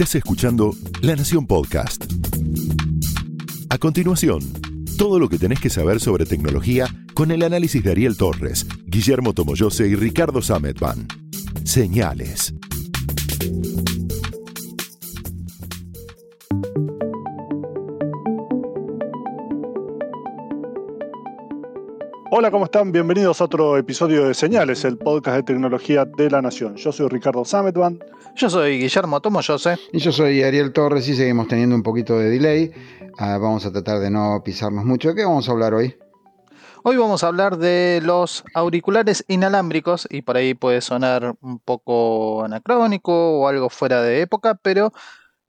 Estás escuchando La Nación Podcast. A continuación, todo lo que tenés que saber sobre tecnología con el análisis de Ariel Torres, Guillermo Tomoyose y Ricardo Sametban. Señales. Hola, ¿cómo están? Bienvenidos a otro episodio de Señales, el podcast de tecnología de la Nación. Yo soy Ricardo Sametban. Yo soy Guillermo Tomoyose. Y yo soy Ariel Torres y seguimos teniendo un poquito de delay. Ah, vamos a tratar de no pisarnos mucho. ¿Qué vamos a hablar hoy? Hoy vamos a hablar de los auriculares inalámbricos y por ahí puede sonar un poco anacrónico o algo fuera de época, pero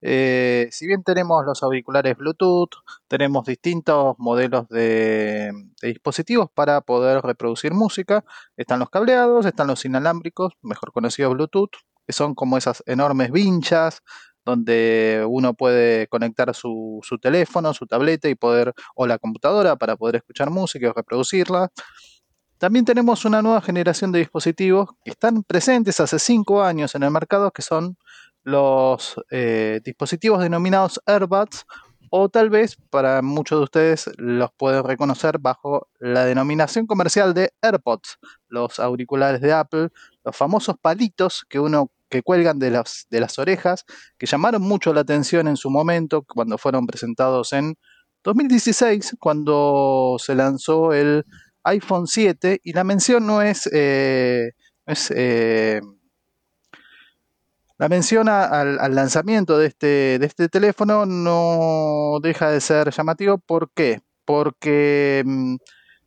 eh, si bien tenemos los auriculares Bluetooth, tenemos distintos modelos de, dispositivos para poder reproducir música. Están los cableados, están los inalámbricos, mejor conocidos Bluetooth, que son como esas enormes vinchas donde uno puede conectar su, teléfono, su tableta y poder, o la computadora para poder escuchar música o reproducirla. También tenemos una nueva generación de dispositivos que están presentes hace 5 años en el mercado, que son los eh, dispositivos denominados AirBuds o tal vez para muchos de ustedes los pueden reconocer bajo la denominación comercial de AirPods, los auriculares de Apple, los famosos palitos que uno que cuelgan de las, de las orejas, que llamaron mucho la atención en su momento cuando fueron presentados en 2016, cuando se lanzó el iPhone 7, y la mención no es, eh, es eh, la mención al, lanzamiento de este, de este teléfono no deja de ser llamativo. ¿Por qué? Porque mm,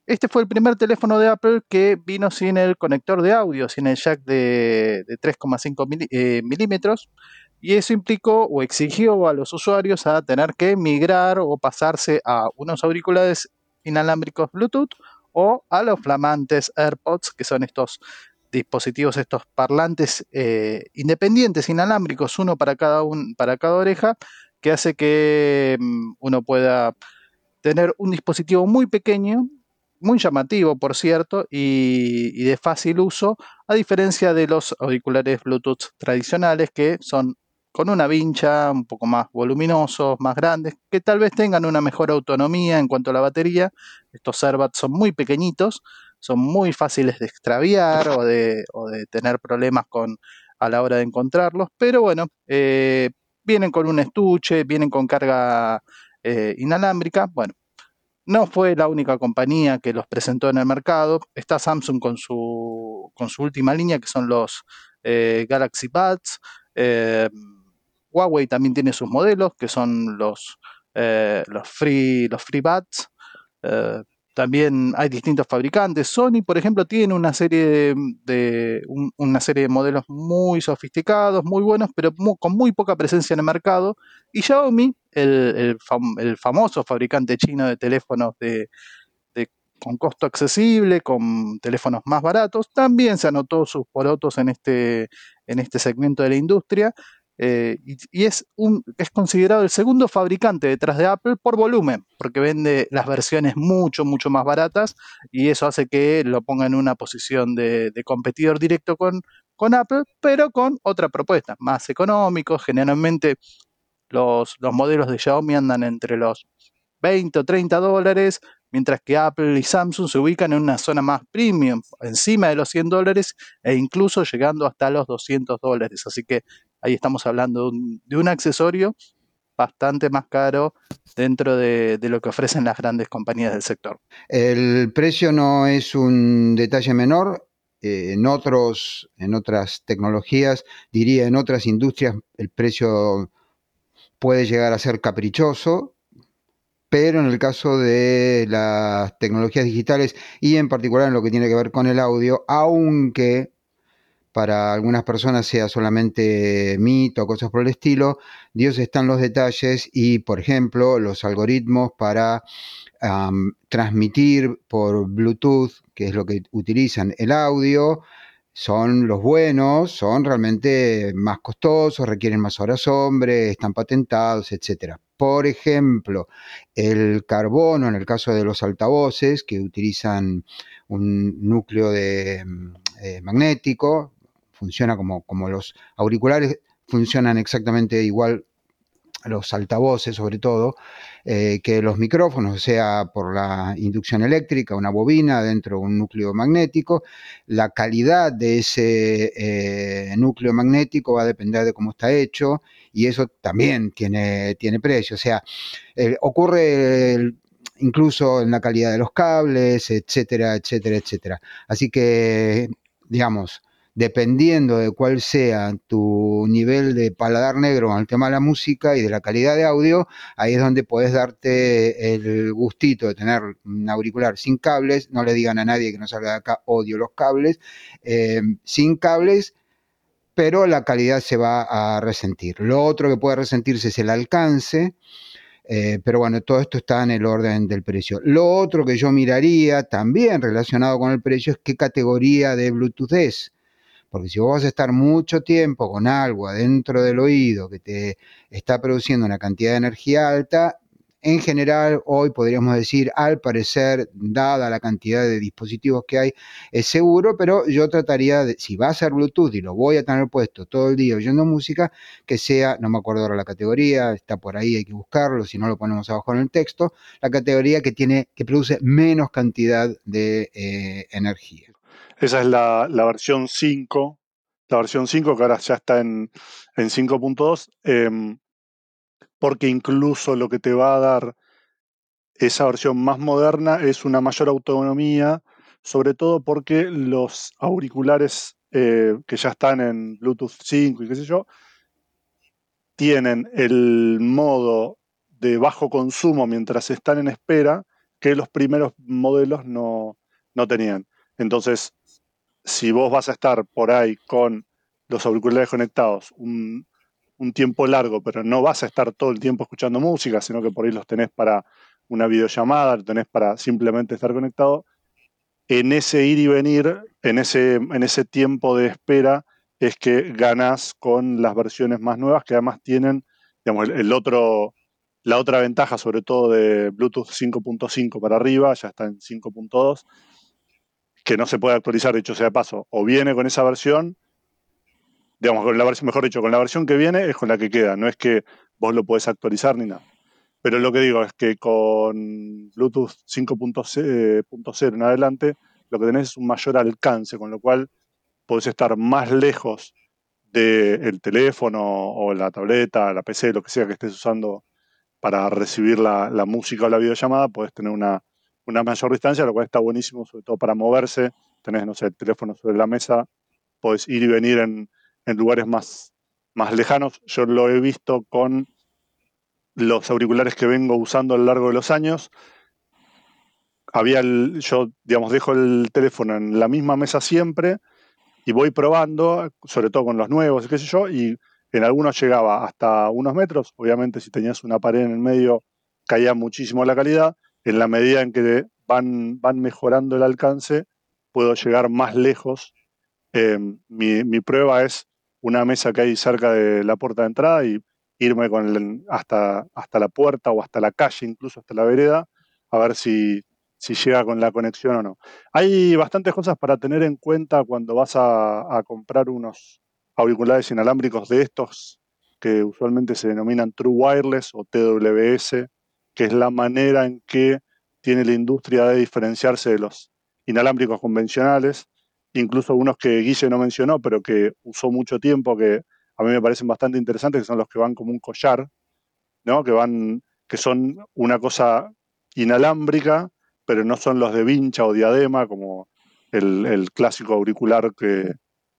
este fue el primer teléfono de Apple que vino sin el conector de audio, sin el jack de, 3,5 eh, milímetros. Y eso implicó o exigió a los usuarios a tener que migrar o pasarse a unos auriculares inalámbricos Bluetooth o a los flamantes AirPods, que son estos dispositivos, estos parlantes eh, independientes, inalámbricos, uno para cada, un, para cada oreja, que hace que mm, uno pueda tener un dispositivo muy pequeño, muy llamativo, por cierto, y, de fácil uso, a diferencia de los auriculares Bluetooth tradicionales, que son con una vincha un poco más voluminosos, más grandes, que tal vez tengan una mejor autonomía en cuanto a la batería. Estos AirBuds son muy pequeñitos, son muy fáciles de extraviar o de, tener problemas con, a la hora de encontrarlos, pero bueno, eh, vienen con un estuche, vienen con carga eh, inalámbrica, bueno. No fue la única compañía que los presentó en el mercado. Está Samsung con su, con su última línea, que son los eh, Galaxy Buds. Huawei también tiene sus modelos, que son los, los Free, los free Buds. También hay distintos fabricantes. Sony, por ejemplo, tiene una serie de, una serie de modelos muy sofisticados, muy buenos, pero con muy poca presencia en el mercado. Y Xiaomi, el, famoso fabricante chino de teléfonos de, con costo accesible, con teléfonos más baratos, también se anotó sus porotos en este, en este segmento de la industria eh, y, es, un, es considerado el segundo fabricante detrás de Apple por volumen, porque vende las versiones mucho, mucho más baratas y eso hace que lo ponga en una posición de, competidor directo con, con, Apple, pero con otra propuesta, más económicos. Generalmente los, los modelos de Xiaomi andan entre los 20 o 30 dólares, mientras que Apple y Samsung se ubican en una zona más premium, encima de los 100 dólares e incluso llegando hasta los 200 dólares. Así que ahí estamos hablando de un, accesorio bastante más caro dentro de, lo que ofrecen las grandes compañías del sector. El precio no es un detalle menor. Eh, en, otros, en otras tecnologías, diría en otras industrias, el precio puede llegar a ser caprichoso, pero en el caso de las tecnologías digitales y en particular en lo que tiene que ver con el audio, aunque para algunas personas sea solamente mito o cosas por el estilo. Dios está en los detalles y, por ejemplo, los algoritmos para transmitir por Bluetooth, que es lo que utilizan el audio, son los buenos, son realmente más costosos, requieren más horas hombre, están patentados, etc. Por ejemplo, el carbono, en el caso de los altavoces, que utilizan un núcleo de, mm, eh, magnético, funciona como, como los auriculares funcionan exactamente igual los altavoces sobre todo, eh, que los micrófonos, sea por la inducción eléctrica, una bobina dentro de un núcleo magnético, la calidad de ese eh, núcleo magnético va a depender de cómo está hecho y eso también tiene, tiene precio. O sea, ocurre incluso en la calidad de los cables, etcétera, etcétera, etcétera. Así que, digamos, dependiendo de cuál sea tu nivel de paladar negro el tema de la música y de la calidad de audio, ahí es donde puedes darte el gustito de tener un auricular sin cables. No le digan a nadie que no salga de acá, odio los cables. Eh, sin cables, pero la calidad se va a resentir. Lo otro que puede resentirse es el alcance. Eh, pero bueno, todo esto está en el orden del precio. Lo otro que yo miraría, también relacionado con el precio, es qué categoría de Bluetooth es. Porque si vos vas a estar mucho tiempo con algo adentro del oído que te está produciendo una cantidad de energía alta, en general, hoy podríamos decir, al parecer, dada la cantidad de dispositivos que hay, es seguro, pero yo trataría de, si va a ser Bluetooth y lo voy a tener puesto todo el día oyendo música, que sea, no me acuerdo ahora la categoría, está por ahí, hay que buscarlo, si no lo ponemos abajo en el texto, la categoría que tiene, que produce menos cantidad de eh, energía. Esa es la, versión 5, la versión 5 que ahora ya está en, 5.2, em, porque incluso lo que te va a dar esa versión más moderna es una mayor autonomía, sobre todo porque los auriculares eh, que ya están en Bluetooth 5 y qué sé yo, tienen el modo de bajo consumo mientras están en espera que los primeros modelos no, no tenían. Entonces, si vos vas a estar por ahí con los auriculares conectados un, tiempo largo, pero no vas a estar todo el tiempo escuchando música, sino que por ahí los tenés para una videollamada, los tenés para simplemente estar conectado, en ese ir y venir, en ese, en ese tiempo de espera, es que ganás con las versiones más nuevas que además tienen, digamos, el, otro, la otra ventaja, sobre todo de Bluetooth 5.5 para arriba, ya está en 5.2, que no se puede actualizar, dicho sea de paso, o viene con esa versión, digamos, con la versión, mejor dicho, con la versión que viene es con la que queda, no es que vos lo podés actualizar ni nada. Pero lo que digo es que con Bluetooth 5.0 en adelante, lo que tenés es un mayor alcance, con lo cual podés estar más lejos del teléfono o la tableta, la PC, lo que sea que estés usando para recibir la, la música o la videollamada, podés tener una, una mayor distancia, lo cual está buenísimo, sobre todo para moverse. Tenés, no sé, el teléfono sobre la mesa, podés ir y venir en, lugares más, más lejanos. Yo lo he visto con los auriculares que vengo usando a lo largo de los años. Había yo, digamos, dejo el teléfono en la misma mesa siempre y voy probando, sobre todo con los nuevos, qué sé yo, y en algunos llegaba hasta unos metros. Obviamente, si tenías una pared en el medio, caía muchísimo la calidad en la medida en que van, van mejorando el alcance, puedo llegar más lejos. Eh, mi, prueba es una mesa que hay cerca de la puerta de entrada y irme con hasta, hasta la puerta o hasta la calle, incluso hasta la vereda, a ver si, si llega con la conexión o no. Hay bastantes cosas para tener en cuenta cuando vas a, a comprar unos auriculares inalámbricos de estos que usualmente se denominan True Wireless o TWS, que es la manera en que tiene la industria de diferenciarse de los inalámbricos convencionales, incluso unos que Guille no mencionó, pero que usó mucho tiempo, que a mí me parecen bastante interesantes, que son los que van como un collar, ¿no? que, van, que son una cosa inalámbrica, pero no son los de vincha o diadema, como el, clásico auricular que,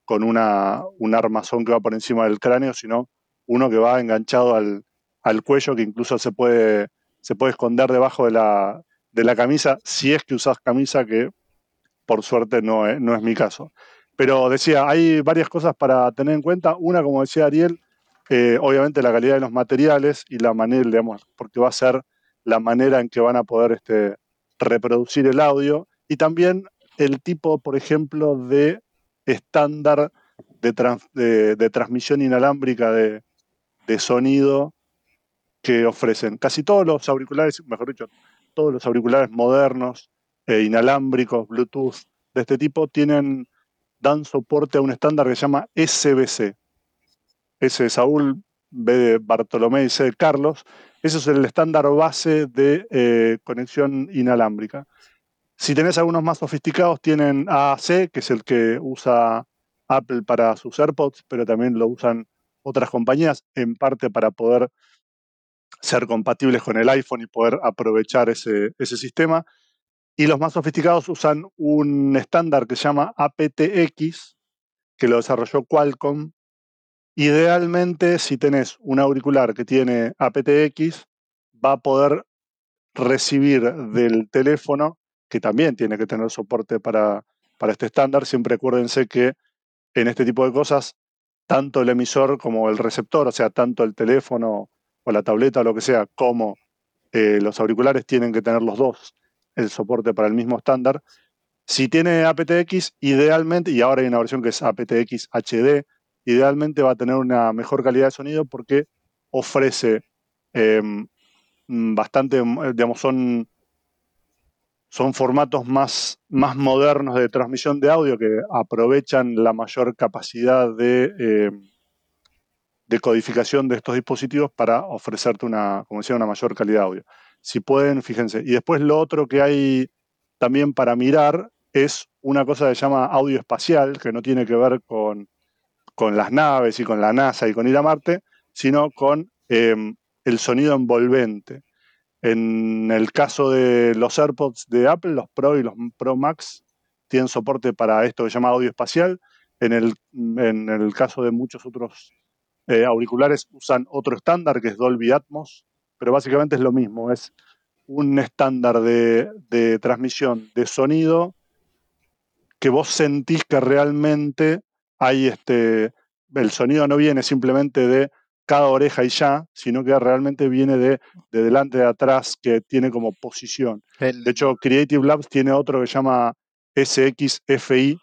con una, un armazón que va por encima del cráneo, sino uno que va enganchado al, al cuello, que incluso se puede se puede esconder debajo de la, de la camisa, si es que usas camisa, que por suerte no es, no es mi caso. Pero decía, hay varias cosas para tener en cuenta. Una, como decía Ariel, eh, obviamente la calidad de los materiales y la manera, digamos, porque va a ser la manera en que van a poder este, reproducir el audio. Y también el tipo, por ejemplo, de estándar de, transmisión inalámbrica de sonido que ofrecen. Casi todos los auriculares, mejor dicho, todos los auriculares modernos, e inalámbricos, Bluetooth, de este tipo, tienen, dan soporte a un estándar que se llama SBC. S de Saúl, B de Bartolomé y C Carlos. Eso es el estándar base de eh, conexión inalámbrica. Si tenés algunos más sofisticados, tienen AAC, que es el que usa Apple para sus AirPods, pero también lo usan otras compañías, en parte para poder ser compatibles con el iPhone y poder aprovechar ese, ese sistema. Y los más sofisticados usan un estándar que se llama aptX, que lo desarrolló Qualcomm. Idealmente, si tenés un auricular que tiene aptX, va a poder recibir del teléfono, que también tiene que tener soporte para, para este estándar. Siempre acuérdense que en este tipo de cosas, tanto el emisor como el receptor, o sea, tanto el teléfono o la tableta o lo que sea, como eh, los auriculares tienen que tener los dos el soporte para el mismo estándar. Si tiene aptX, idealmente, y ahora hay una versión que es aptX HD, idealmente va a tener una mejor calidad de sonido porque ofrece em, bastante, digamos, son, son formatos más, más modernos de transmisión de audio que aprovechan la mayor capacidad de, em, de codificación de estos dispositivos para ofrecerte una, como decía, una mayor calidad de audio. Si pueden, fíjense. Y después lo otro que hay también para mirar es una cosa que se llama audio espacial, que no tiene que ver con, con las naves y con la NASA y con ir a Marte, sino con em, el sonido envolvente. En el caso de los AirPods de Apple, los Pro y los Pro Max tienen soporte para esto que se llama audio espacial. En el, en el caso de muchos otros eh, auriculares usan otro estándar que es Dolby Atmos, pero básicamente es lo mismo, es un estándar de, transmisión de sonido que vos sentís que realmente hay este, el sonido no viene simplemente de cada oreja y ya, sino que realmente viene de, de delante, de atrás, que tiene como posición. De hecho, Creative Labs tiene otro que se llama SXFI,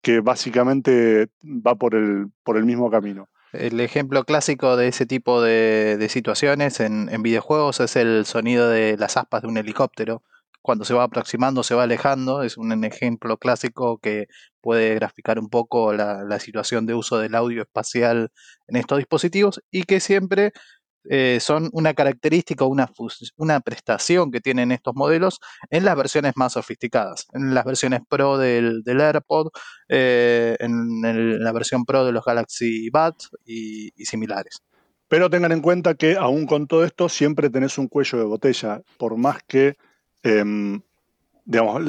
que básicamente va por el, por el mismo camino. El ejemplo clásico de ese tipo de, situaciones en, videojuegos es el sonido de las aspas de un helicóptero. Cuando se va aproximando, se va alejando. Es un ejemplo clásico que puede graficar un poco la, la situación de uso del audio espacial en estos dispositivos y que siempre eh, son una característica una, una prestación que tienen estos modelos en las versiones más sofisticadas, en las versiones Pro del, AirPod, eh, en, la versión Pro de los Galaxy Buds y, similares. Pero tengan en cuenta que aún con todo esto siempre tenés un cuello de botella, por más que em, digamos,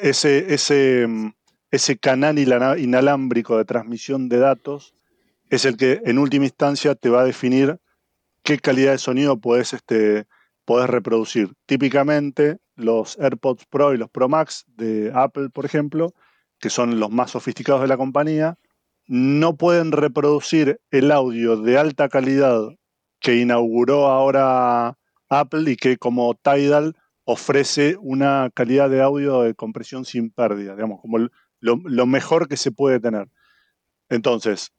ese, ese, em, ese canal inalámbrico de transmisión de datos es el que en última instancia te va a definir qué calidad de sonido puedes, este, reproducir. Típicamente los AirPods Pro y los Pro Max de Apple, por ejemplo, que son los más sofisticados de la compañía, no pueden reproducir el audio de alta calidad que inauguró ahora Apple y que como Tidal ofrece una calidad de audio de compresión sin pérdida, digamos, como lo, lo mejor que se puede tener. Entonces,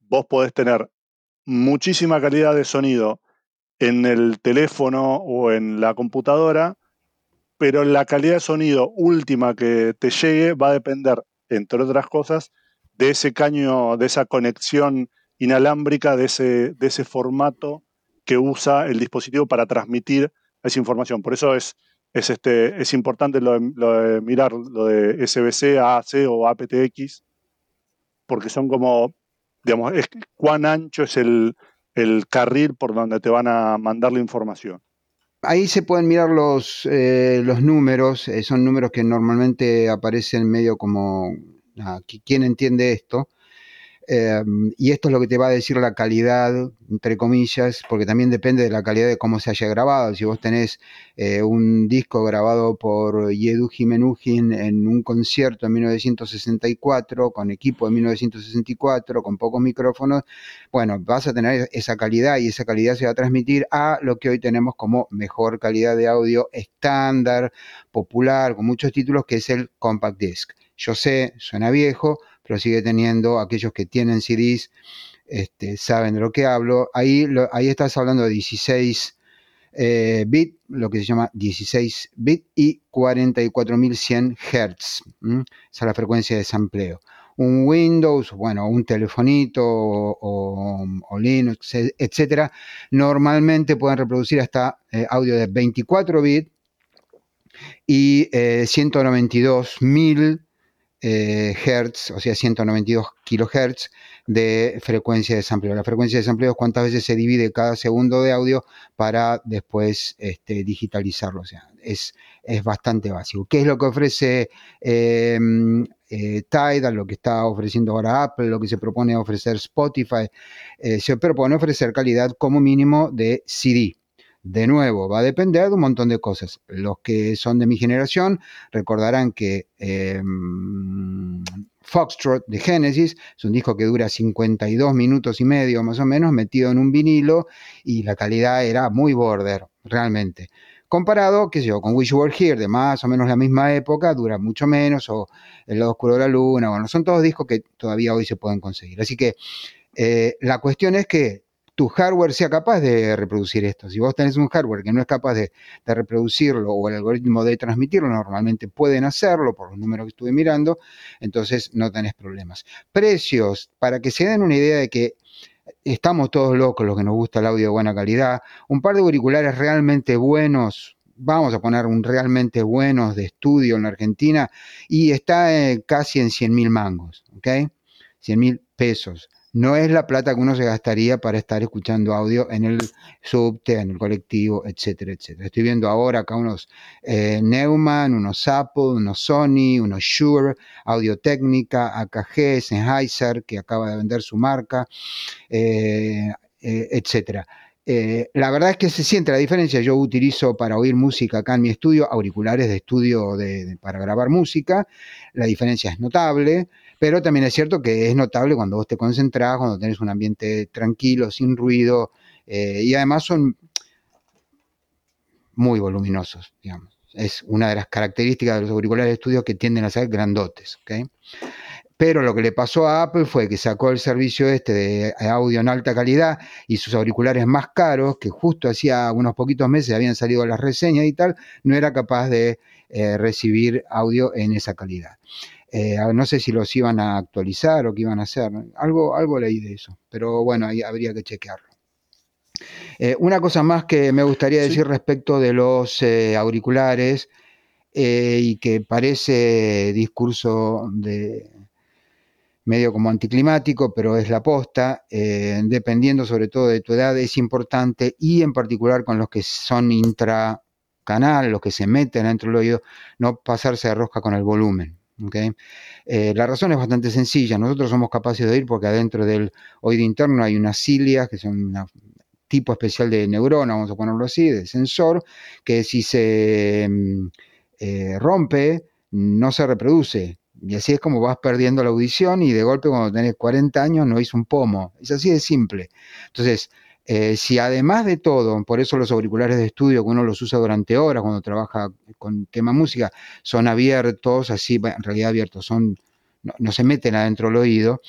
vos podés tener muchísima calidad de sonido en el teléfono o en la computadora, pero la calidad de sonido última que te llegue va a depender, entre otras cosas, de ese caño, de esa conexión inalámbrica, de ese, de ese formato que usa el dispositivo para transmitir esa información. Por eso es, es, este, es importante lo de, mirar lo de SBC, AAC o aptX, porque son como digamos, es cuán ancho es el, carril por donde te van a mandar la información. Ahí se pueden mirar los, eh, los números, eh, son números que normalmente aparecen medio como, ah, ¿quién entiende esto? Em, y esto es lo que te va a decir la calidad, entre comillas, porque también depende de la calidad de cómo se haya grabado. Si vos tenés eh, un disco grabado por Yedu Jimenujin en un concierto en 1964, con equipo de 1964, con pocos micrófonos, bueno, vas a tener esa calidad y esa calidad se va a transmitir a lo que hoy tenemos como mejor calidad de audio estándar, popular, con muchos títulos, que es el compact disc. Yo sé, suena viejo, pero sigue teniendo, aquellos que tienen CDs este, saben de lo que hablo. Ahí, ahí estás hablando de 16 eh, bit, lo que se llama 16 bit y 44.100 Hz. Esa es la frecuencia de sampleo. un Windows, bueno, un telefonito o, Linux, etcétera, normalmente pueden reproducir hasta eh, audio de 24 bits y 192.000 eh, Hertz, o sea, 192 kilohertz de frecuencia de sampleo. La frecuencia de sampleo es cuántas veces se divide cada segundo de audio para después este, digitalizarlo. O sea, es, es, bastante básico. ¿Qué es lo que ofrece eh, eh, Tidal, lo que está ofreciendo ahora Apple, lo que se propone ofrecer Spotify? Eh, se propone ofrecer calidad como mínimo de CD. De nuevo, va a depender de un montón de cosas. Los que son de mi generación recordarán que em, Foxtrot de Genesis es un disco que dura 52 minutos y medio más o menos, metido en un vinilo y la calidad era muy border, realmente. Comparado, qué sé yo, con Wish You Were Here de más o menos la misma época, dura mucho menos, o El lado oscuro de la luna, bueno, son todos discos que todavía hoy se pueden conseguir. Así que eh, la cuestión es que tu hardware sea capaz de reproducir esto. Si vos tenés un hardware que no es capaz de, reproducirlo o el algoritmo de transmitirlo, normalmente pueden hacerlo por los números que estuve mirando, entonces no tenés problemas. Precios, para que se den una idea de que estamos todos locos los que nos gusta el audio de buena calidad, un par de auriculares realmente buenos, vamos a poner un realmente buenos de estudio en la Argentina, y está eh, casi en 100 mil mangos, ¿ok? 100 mil pesos no es la plata que uno se gastaría para estar escuchando audio en el subte, en el colectivo, etcétera, etcétera. Estoy viendo ahora acá unos eh, Neumann, unos Apple, unos Sony, unos Shure, Audio Técnica, AKG, Sennheiser, que acaba de vender su marca, eh, eh, etcétera. la verdad es que se siente la diferencia. Yo utilizo para oír música acá en mi estudio auriculares de estudio para grabar música. La diferencia es notable. Pero también es cierto que es notable cuando vos te concentrás, cuando tenés un ambiente tranquilo, sin ruido, eh, y además son muy voluminosos, digamos. Es una de las características de los auriculares de estudio que tienden a ser grandotes. Pero lo que le pasó a Apple fue que sacó el servicio este de audio en alta calidad y sus auriculares más caros, que justo hacía unos poquitos meses habían salido las reseñas y tal, no era capaz de eh, recibir audio en esa calidad. Eh, no sé si los iban a actualizar o qué iban a hacer. Algo, algo leí de eso, pero bueno, ahí habría que chequearlo. Eh, una cosa más que me gustaría decir respecto de los eh, auriculares y que parece discurso de medio como anticlimático, pero es la posta, dependiendo sobre todo de tu edad, es importante y en particular con los que son intracanal, los que se meten dentro del oído, no pasarse de rosca con el volumen. Eh, la razón es bastante sencilla. Nosotros somos capaces de oír porque adentro del oído interno hay unas cilias que son un tipo especial de neurona, vamos a ponerlo así, de sensor, que si se mm, eh, rompe, no se reproduce. Y así es como vas perdiendo la audición y de golpe cuando tenés 40 años no oís un pomo. Es así de simple. Entonces, eh, si además de todo, por eso los auriculares de estudio que uno los usa durante horas cuando trabaja con tema música, son abiertos, así, en realidad abiertos, son, no, se meten adentro del oído.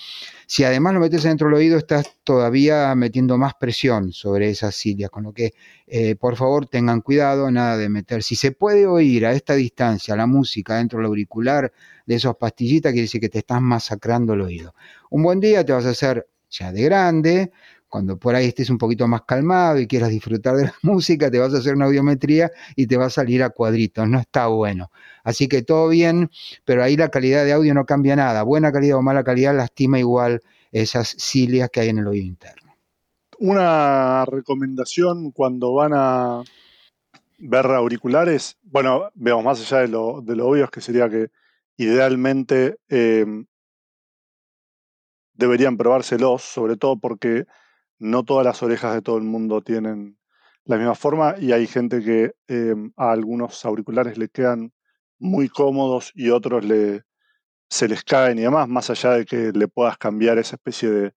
Si además lo metes adentro del oído, estás todavía metiendo más presión sobre esas cilias, con lo que eh, por favor tengan cuidado, nada de meter. Si se puede oír a esta distancia la música dentro del auricular de esos pastillitas, quiere decir que te estás masacrando el oído. Un buen día te vas a hacer ya de grande, cuando por ahí estés un poquito más calmado y quieras disfrutar de la música, te vas a hacer una audiometría y te va a salir a cuadritos, no está bueno. Así que todo bien, pero ahí la calidad de audio no cambia nada. Buena calidad o mala calidad lastima igual esas cilias que hay en el oído interno. Una recomendación cuando van a ver auriculares, bueno, veamos más allá de lo, de lo obvio, que sería que idealmente eh, deberían probárselos, sobre todo porque no todas las orejas de todo el mundo tienen la misma forma y hay gente que em, a algunos auriculares le quedan muy cómodos y otros le, se les caen y demás, más allá de que le puedas cambiar esa especie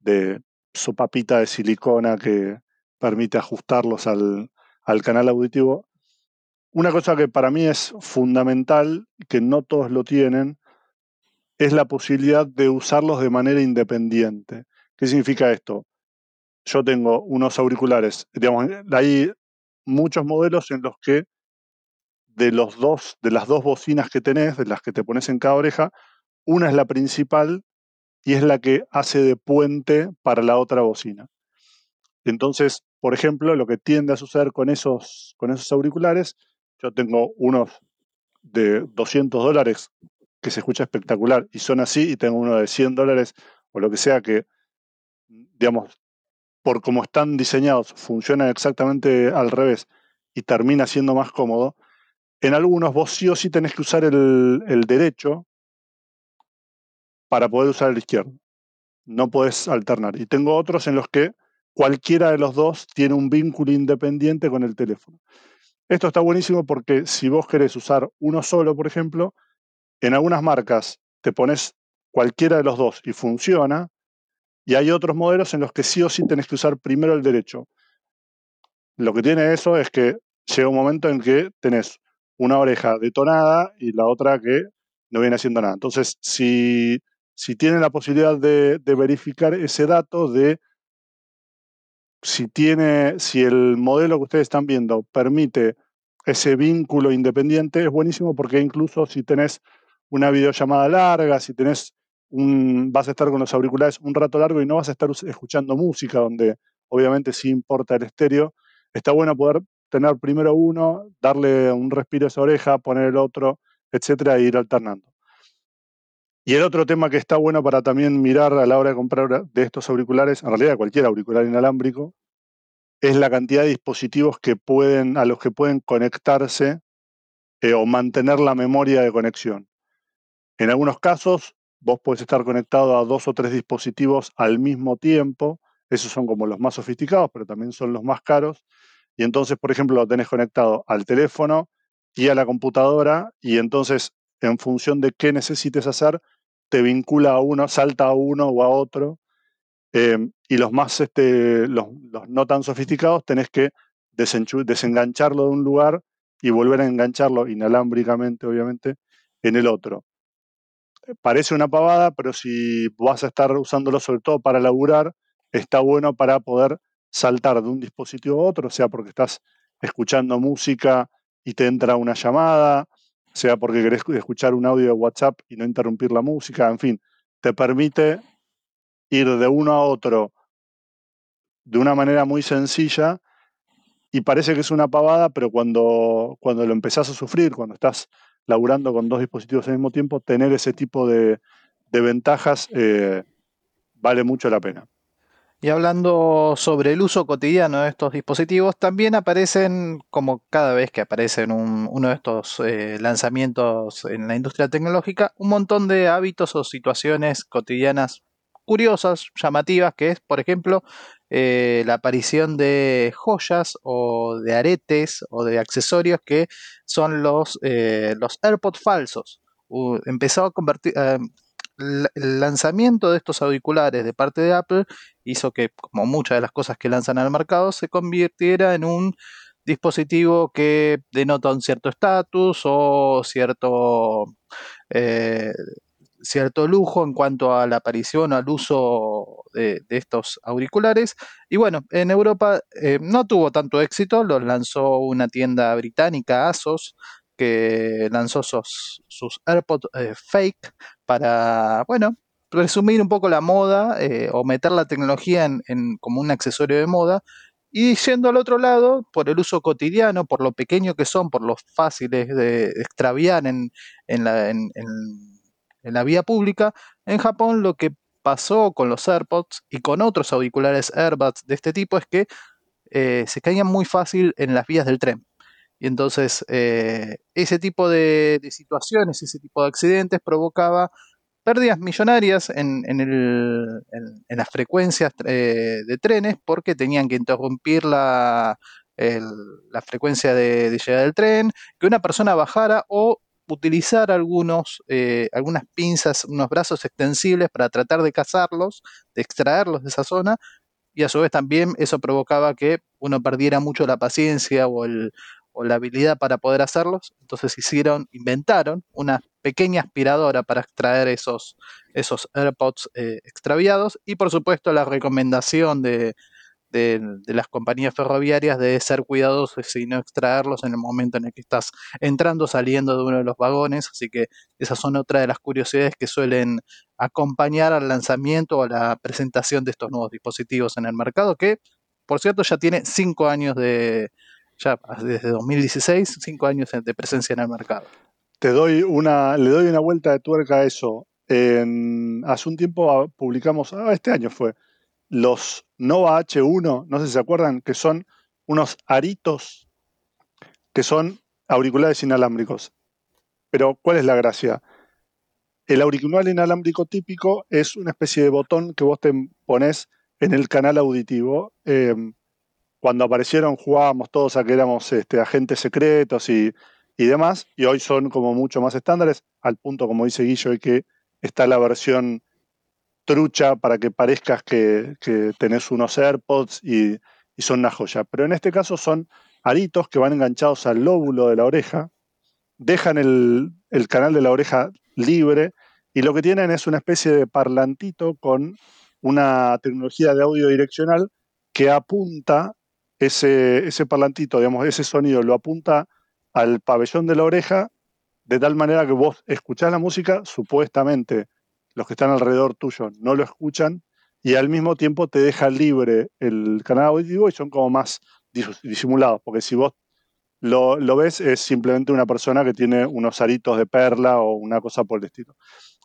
de, sopapita de silicona que permite ajustarlos al, al canal auditivo. Una cosa que para mí es fundamental, que no todos lo tienen, es la posibilidad de usarlos de manera independiente. ¿Qué significa esto? Yo tengo unos auriculares, hay muchos modelos en los que de los dos, de las dos bocinas que tenés, de las que te pones en cada oreja, una es la principal y es la que hace de puente para la otra bocina. Entonces, por ejemplo, lo que tiende a suceder con esos, con esos auriculares, yo tengo unos de 200 dólares que se escucha espectacular y son así, y tengo uno de 100 dólares o lo que sea que, digamos, por cómo están diseñados, funcionan exactamente al revés y termina siendo más cómodo. En algunos vos sí o sí tenés que usar el, el derecho para poder usar el izquierdo. No podés alternar. Y tengo otros en los que cualquiera de los dos tiene un vínculo independiente con el teléfono. Esto está buenísimo porque si vos querés usar uno solo, por ejemplo, en algunas marcas te pones cualquiera de los dos y funciona, y hay otros modelos en los que sí o sí tenés que usar primero el derecho. Lo que tiene eso es que llega un momento en que tenés una oreja detonada y la otra que no viene haciendo nada. Entonces, si, si tienen la posibilidad de, de verificar ese dato de si tiene, si el modelo que ustedes están viendo permite ese vínculo independiente, es buenísimo porque incluso si tenés una videollamada larga, si tenés un, vas a estar con los auriculares un rato largo y no vas a estar escuchando música, donde obviamente sí importa el estéreo, está bueno poder tener primero uno, darle un respiro a esa oreja, poner el otro, etcétera, e ir alternando. Y el otro tema que está bueno para también mirar a la hora de comprar de estos auriculares, en realidad cualquier auricular inalámbrico, es la cantidad de dispositivos que pueden, a los que pueden conectarse eh, o mantener la memoria de conexión. En algunos casos, vos puedes estar conectado a dos o tres dispositivos al mismo tiempo. Esos son como los más sofisticados, pero también son los más caros. Y entonces, por ejemplo, lo tenés conectado al teléfono y a la computadora, y entonces en función de qué necesites hacer, te vincula a uno, salta a uno o a otro. Em, y los más, este, los, no tan sofisticados, tenés que desengancharlo de un lugar y volver a engancharlo inalámbricamente, obviamente, en el otro. Parece una pavada, pero si vas a estar usándolo sobre todo para laburar, está bueno para poder saltar de un dispositivo a otro, sea porque estás escuchando música y te entra una llamada, sea porque querés escuchar un audio de WhatsApp y no interrumpir la música, en fin, te permite ir de uno a otro de una manera muy sencilla y parece que es una pavada, pero cuando, cuando lo empezás a sufrir, cuando estás laburando con dos dispositivos al mismo tiempo, tener ese tipo de, ventajas eh, vale mucho la pena. Y hablando sobre el uso cotidiano de estos dispositivos, también aparecen, como cada vez que aparece un, uno de estos eh, lanzamientos en la industria tecnológica, un montón de hábitos o situaciones cotidianas curiosas, llamativas, que es, por ejemplo, eh, la aparición de joyas o de aretes o de accesorios que son los, eh, los AirPods falsos. empezó a convertir, el lanzamiento de estos auriculares de parte de Apple hizo que, como muchas de las cosas que lanzan al mercado, se convirtiera en un dispositivo que denota un cierto estatus o cierto, eh, cierto lujo en cuanto a la aparición al uso de, estos auriculares. Y bueno, en Europa eh, no tuvo tanto éxito, los lanzó una tienda británica, Asos, que lanzó sus, sus AirPods eh, fake para, bueno, resumir un poco la moda eh, o meter la tecnología en, como un accesorio de moda. Y yendo al otro lado, por el uso cotidiano, por lo pequeño que son, por lo fáciles de extraviar en, en, la, en, la, vía pública, en Japón lo que pasó con los AirPods y con otros auriculares AirBuds de este tipo es que eh, se caían muy fácil en las vías del tren. Y entonces eh, ese tipo de, situaciones, ese tipo de accidentes provocaba pérdidas millonarias en, las frecuencias eh, de trenes porque tenían que interrumpir la, frecuencia de, llegada del tren, que una persona bajara o utilizar algunos, eh, algunas pinzas, unos brazos extensibles para tratar de cazarlos, de extraerlos de esa zona, y a su vez también eso provocaba que uno perdiera mucho la paciencia o el, la habilidad para poder hacerlos. Entonces hicieron, inventaron una pequeña aspiradora para extraer esos, esos AirPods eh, extraviados. Y por supuesto la recomendación de, de, las compañías ferroviarias de ser cuidadosos y no extraerlos en el momento en el que estás entrando o saliendo de uno de los vagones. Así que esas son otra de las curiosidades que suelen acompañar al lanzamiento o a la presentación de estos nuevos dispositivos en el mercado, que por cierto ya tiene cinco años de, ya desde 2016, cinco años de presencia en el mercado. Te doy una, le doy una vuelta de tuerca a eso. En, hace un tiempo publicamos, ah, este año fue, los Nova H1, no sé si se acuerdan, que son unos aritos que son auriculares inalámbricos. Pero, ¿cuál es la gracia? El auricular inalámbrico típico es una especie de botón que vos te pones en el canal auditivo. Em, cuando aparecieron jugábamos todos a que éramos este, agentes secretos y, y, demás, y hoy son como mucho más estándares, al punto, como dice Guillo, que está la versión trucha para que parezcas que, tenés unos AirPods y, son una joya. Pero en este caso son aritos que van enganchados al lóbulo de la oreja, dejan el, canal de la oreja libre y lo que tienen es una especie de parlantito con una tecnología de audio direccional que apunta ese, ese parlantito, digamos, ese sonido, lo apunta al pabellón de la oreja de tal manera que vos escuchás la música supuestamente los que están alrededor tuyo no lo escuchan y al mismo tiempo te deja libre el canal auditivo y son como más disimulados, porque si vos lo, ves es simplemente una persona que tiene unos aritos de perla o una cosa por el estilo.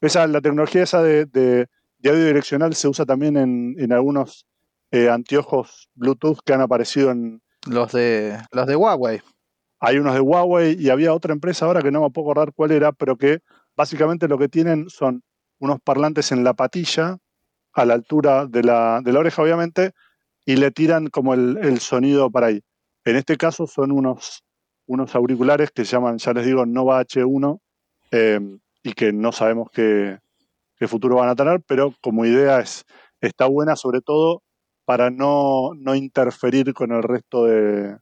Esa, la tecnología esa de, audio direccional se usa también en, algunos eh, anteojos Bluetooth que han aparecido en... Los de, los de Huawei. Hay unos de Huawei y había otra empresa ahora que no me puedo acordar cuál era, pero que básicamente lo que tienen son unos parlantes en la patilla, a la altura de la, de la oreja, obviamente, y le tiran como el, sonido para ahí. En este caso son unos, unos auriculares que se llaman, ya les digo, Nova H1, em, y que no sabemos qué, futuro van a tener, pero como idea es, está buena sobre todo para no, no interferir con el resto de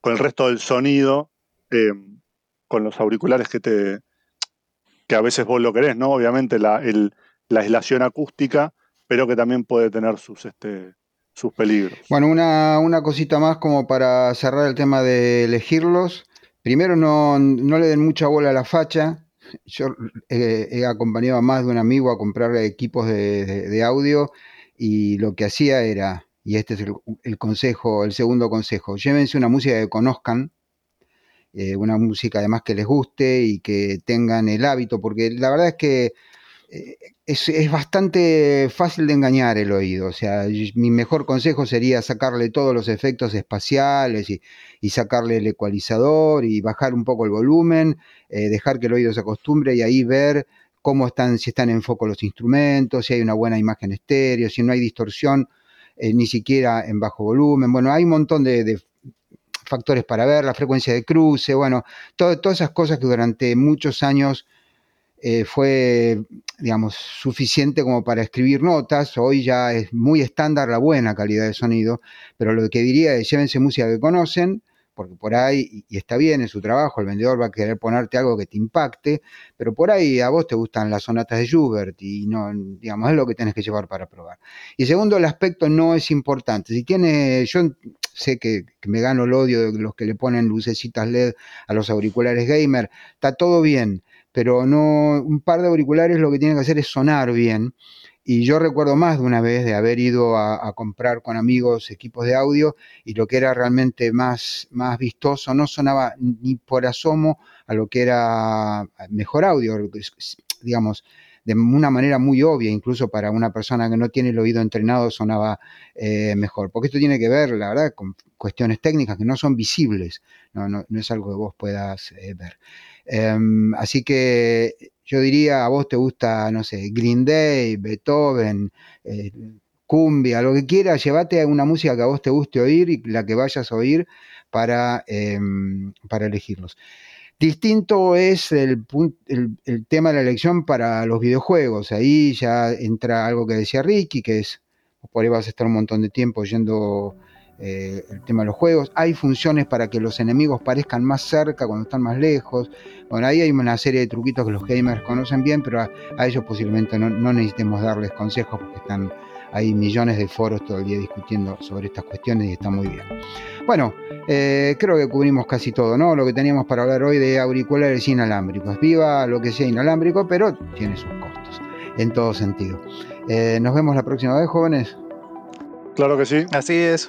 con el resto del sonido em, con los auriculares que te, que a veces vos lo querés, ¿no? Obviamente la, la aislación acústica, pero que también puede tener sus, este, sus peligros. Bueno, una, una cosita más como para cerrar el tema de elegirlos. Primero, no, le den mucha bola a la facha. Yo he acompañado a más de un amigo a comprar equipos de, audio y lo que hacía era, y este es el, el, consejo, el segundo consejo, llévense una música que conozcan, eh, una música además que les guste y que tengan el hábito, porque la verdad es que eh, es, bastante fácil de engañar el oído. O sea, mi mejor consejo sería sacarle todos los efectos espaciales y, sacarle el ecualizador y bajar un poco el volumen, eh, dejar que el oído se acostumbre y ahí ver cómo están, si están en foco los instrumentos, si hay una buena imagen estéreo, si no hay distorsión, ni siquiera en bajo volumen. Bueno, hay un montón de, factores para ver, la frecuencia de cruce, bueno, todas esas cosas que durante muchos años eh, fue, digamos, suficiente como para escribir notas. Hoy ya es muy estándar la buena calidad de sonido, pero lo que diría es llévense música que conocen, porque por ahí, y está bien en su trabajo, el vendedor va a querer ponerte algo que te impacte, pero por ahí a vos te gustan las sonatas de Schubert y no, digamos, es lo que tenés que llevar para probar. Y segundo, el aspecto no es importante. Si tiene, yo sé que, me gano el odio de los que le ponen lucecitas LED a los auriculares gamer, está todo bien, pero no, un par de auriculares lo que tienen que hacer es sonar bien. Y yo recuerdo más de una vez de haber ido a, comprar con amigos equipos de audio y lo que era realmente más, más vistoso no sonaba ni por asomo a lo que era mejor audio, digamos, de una manera muy obvia, incluso para una persona que no tiene el oído entrenado sonaba eh, mejor. Porque esto tiene que ver, la verdad, con cuestiones técnicas que no son visibles, no, no, es algo que vos puedas eh, ver. Em, así que yo diría, a vos te gusta, no sé, Green Day, Beethoven, eh, cumbia, lo que quieras, llévate una música que a vos te guste oír y la que vayas a oír para, em, para elegirlos. Distinto es el, el, tema de la elección para los videojuegos. Ahí ya entra algo que decía Ricky, que es, por ahí vas a estar un montón de tiempo yendo eh, el tema de los juegos. Hay funciones para que los enemigos parezcan más cerca cuando están más lejos. Bueno, ahí hay una serie de truquitos que los gamers conocen bien, pero a, ellos posiblemente no, necesitemos darles consejos porque están hay millones de foros todo el día discutiendo sobre estas cuestiones y está muy bien. Bueno, eh, creo que cubrimos casi todo, ¿no? Lo que teníamos para hablar hoy de auriculares inalámbricos. Viva lo que sea inalámbrico, pero tiene sus costos, en todo sentido. Eh, nos vemos la próxima vez, jóvenes. Claro que sí. Así es.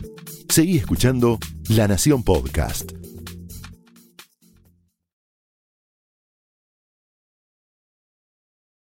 Seguí escuchando La Nación Podcast.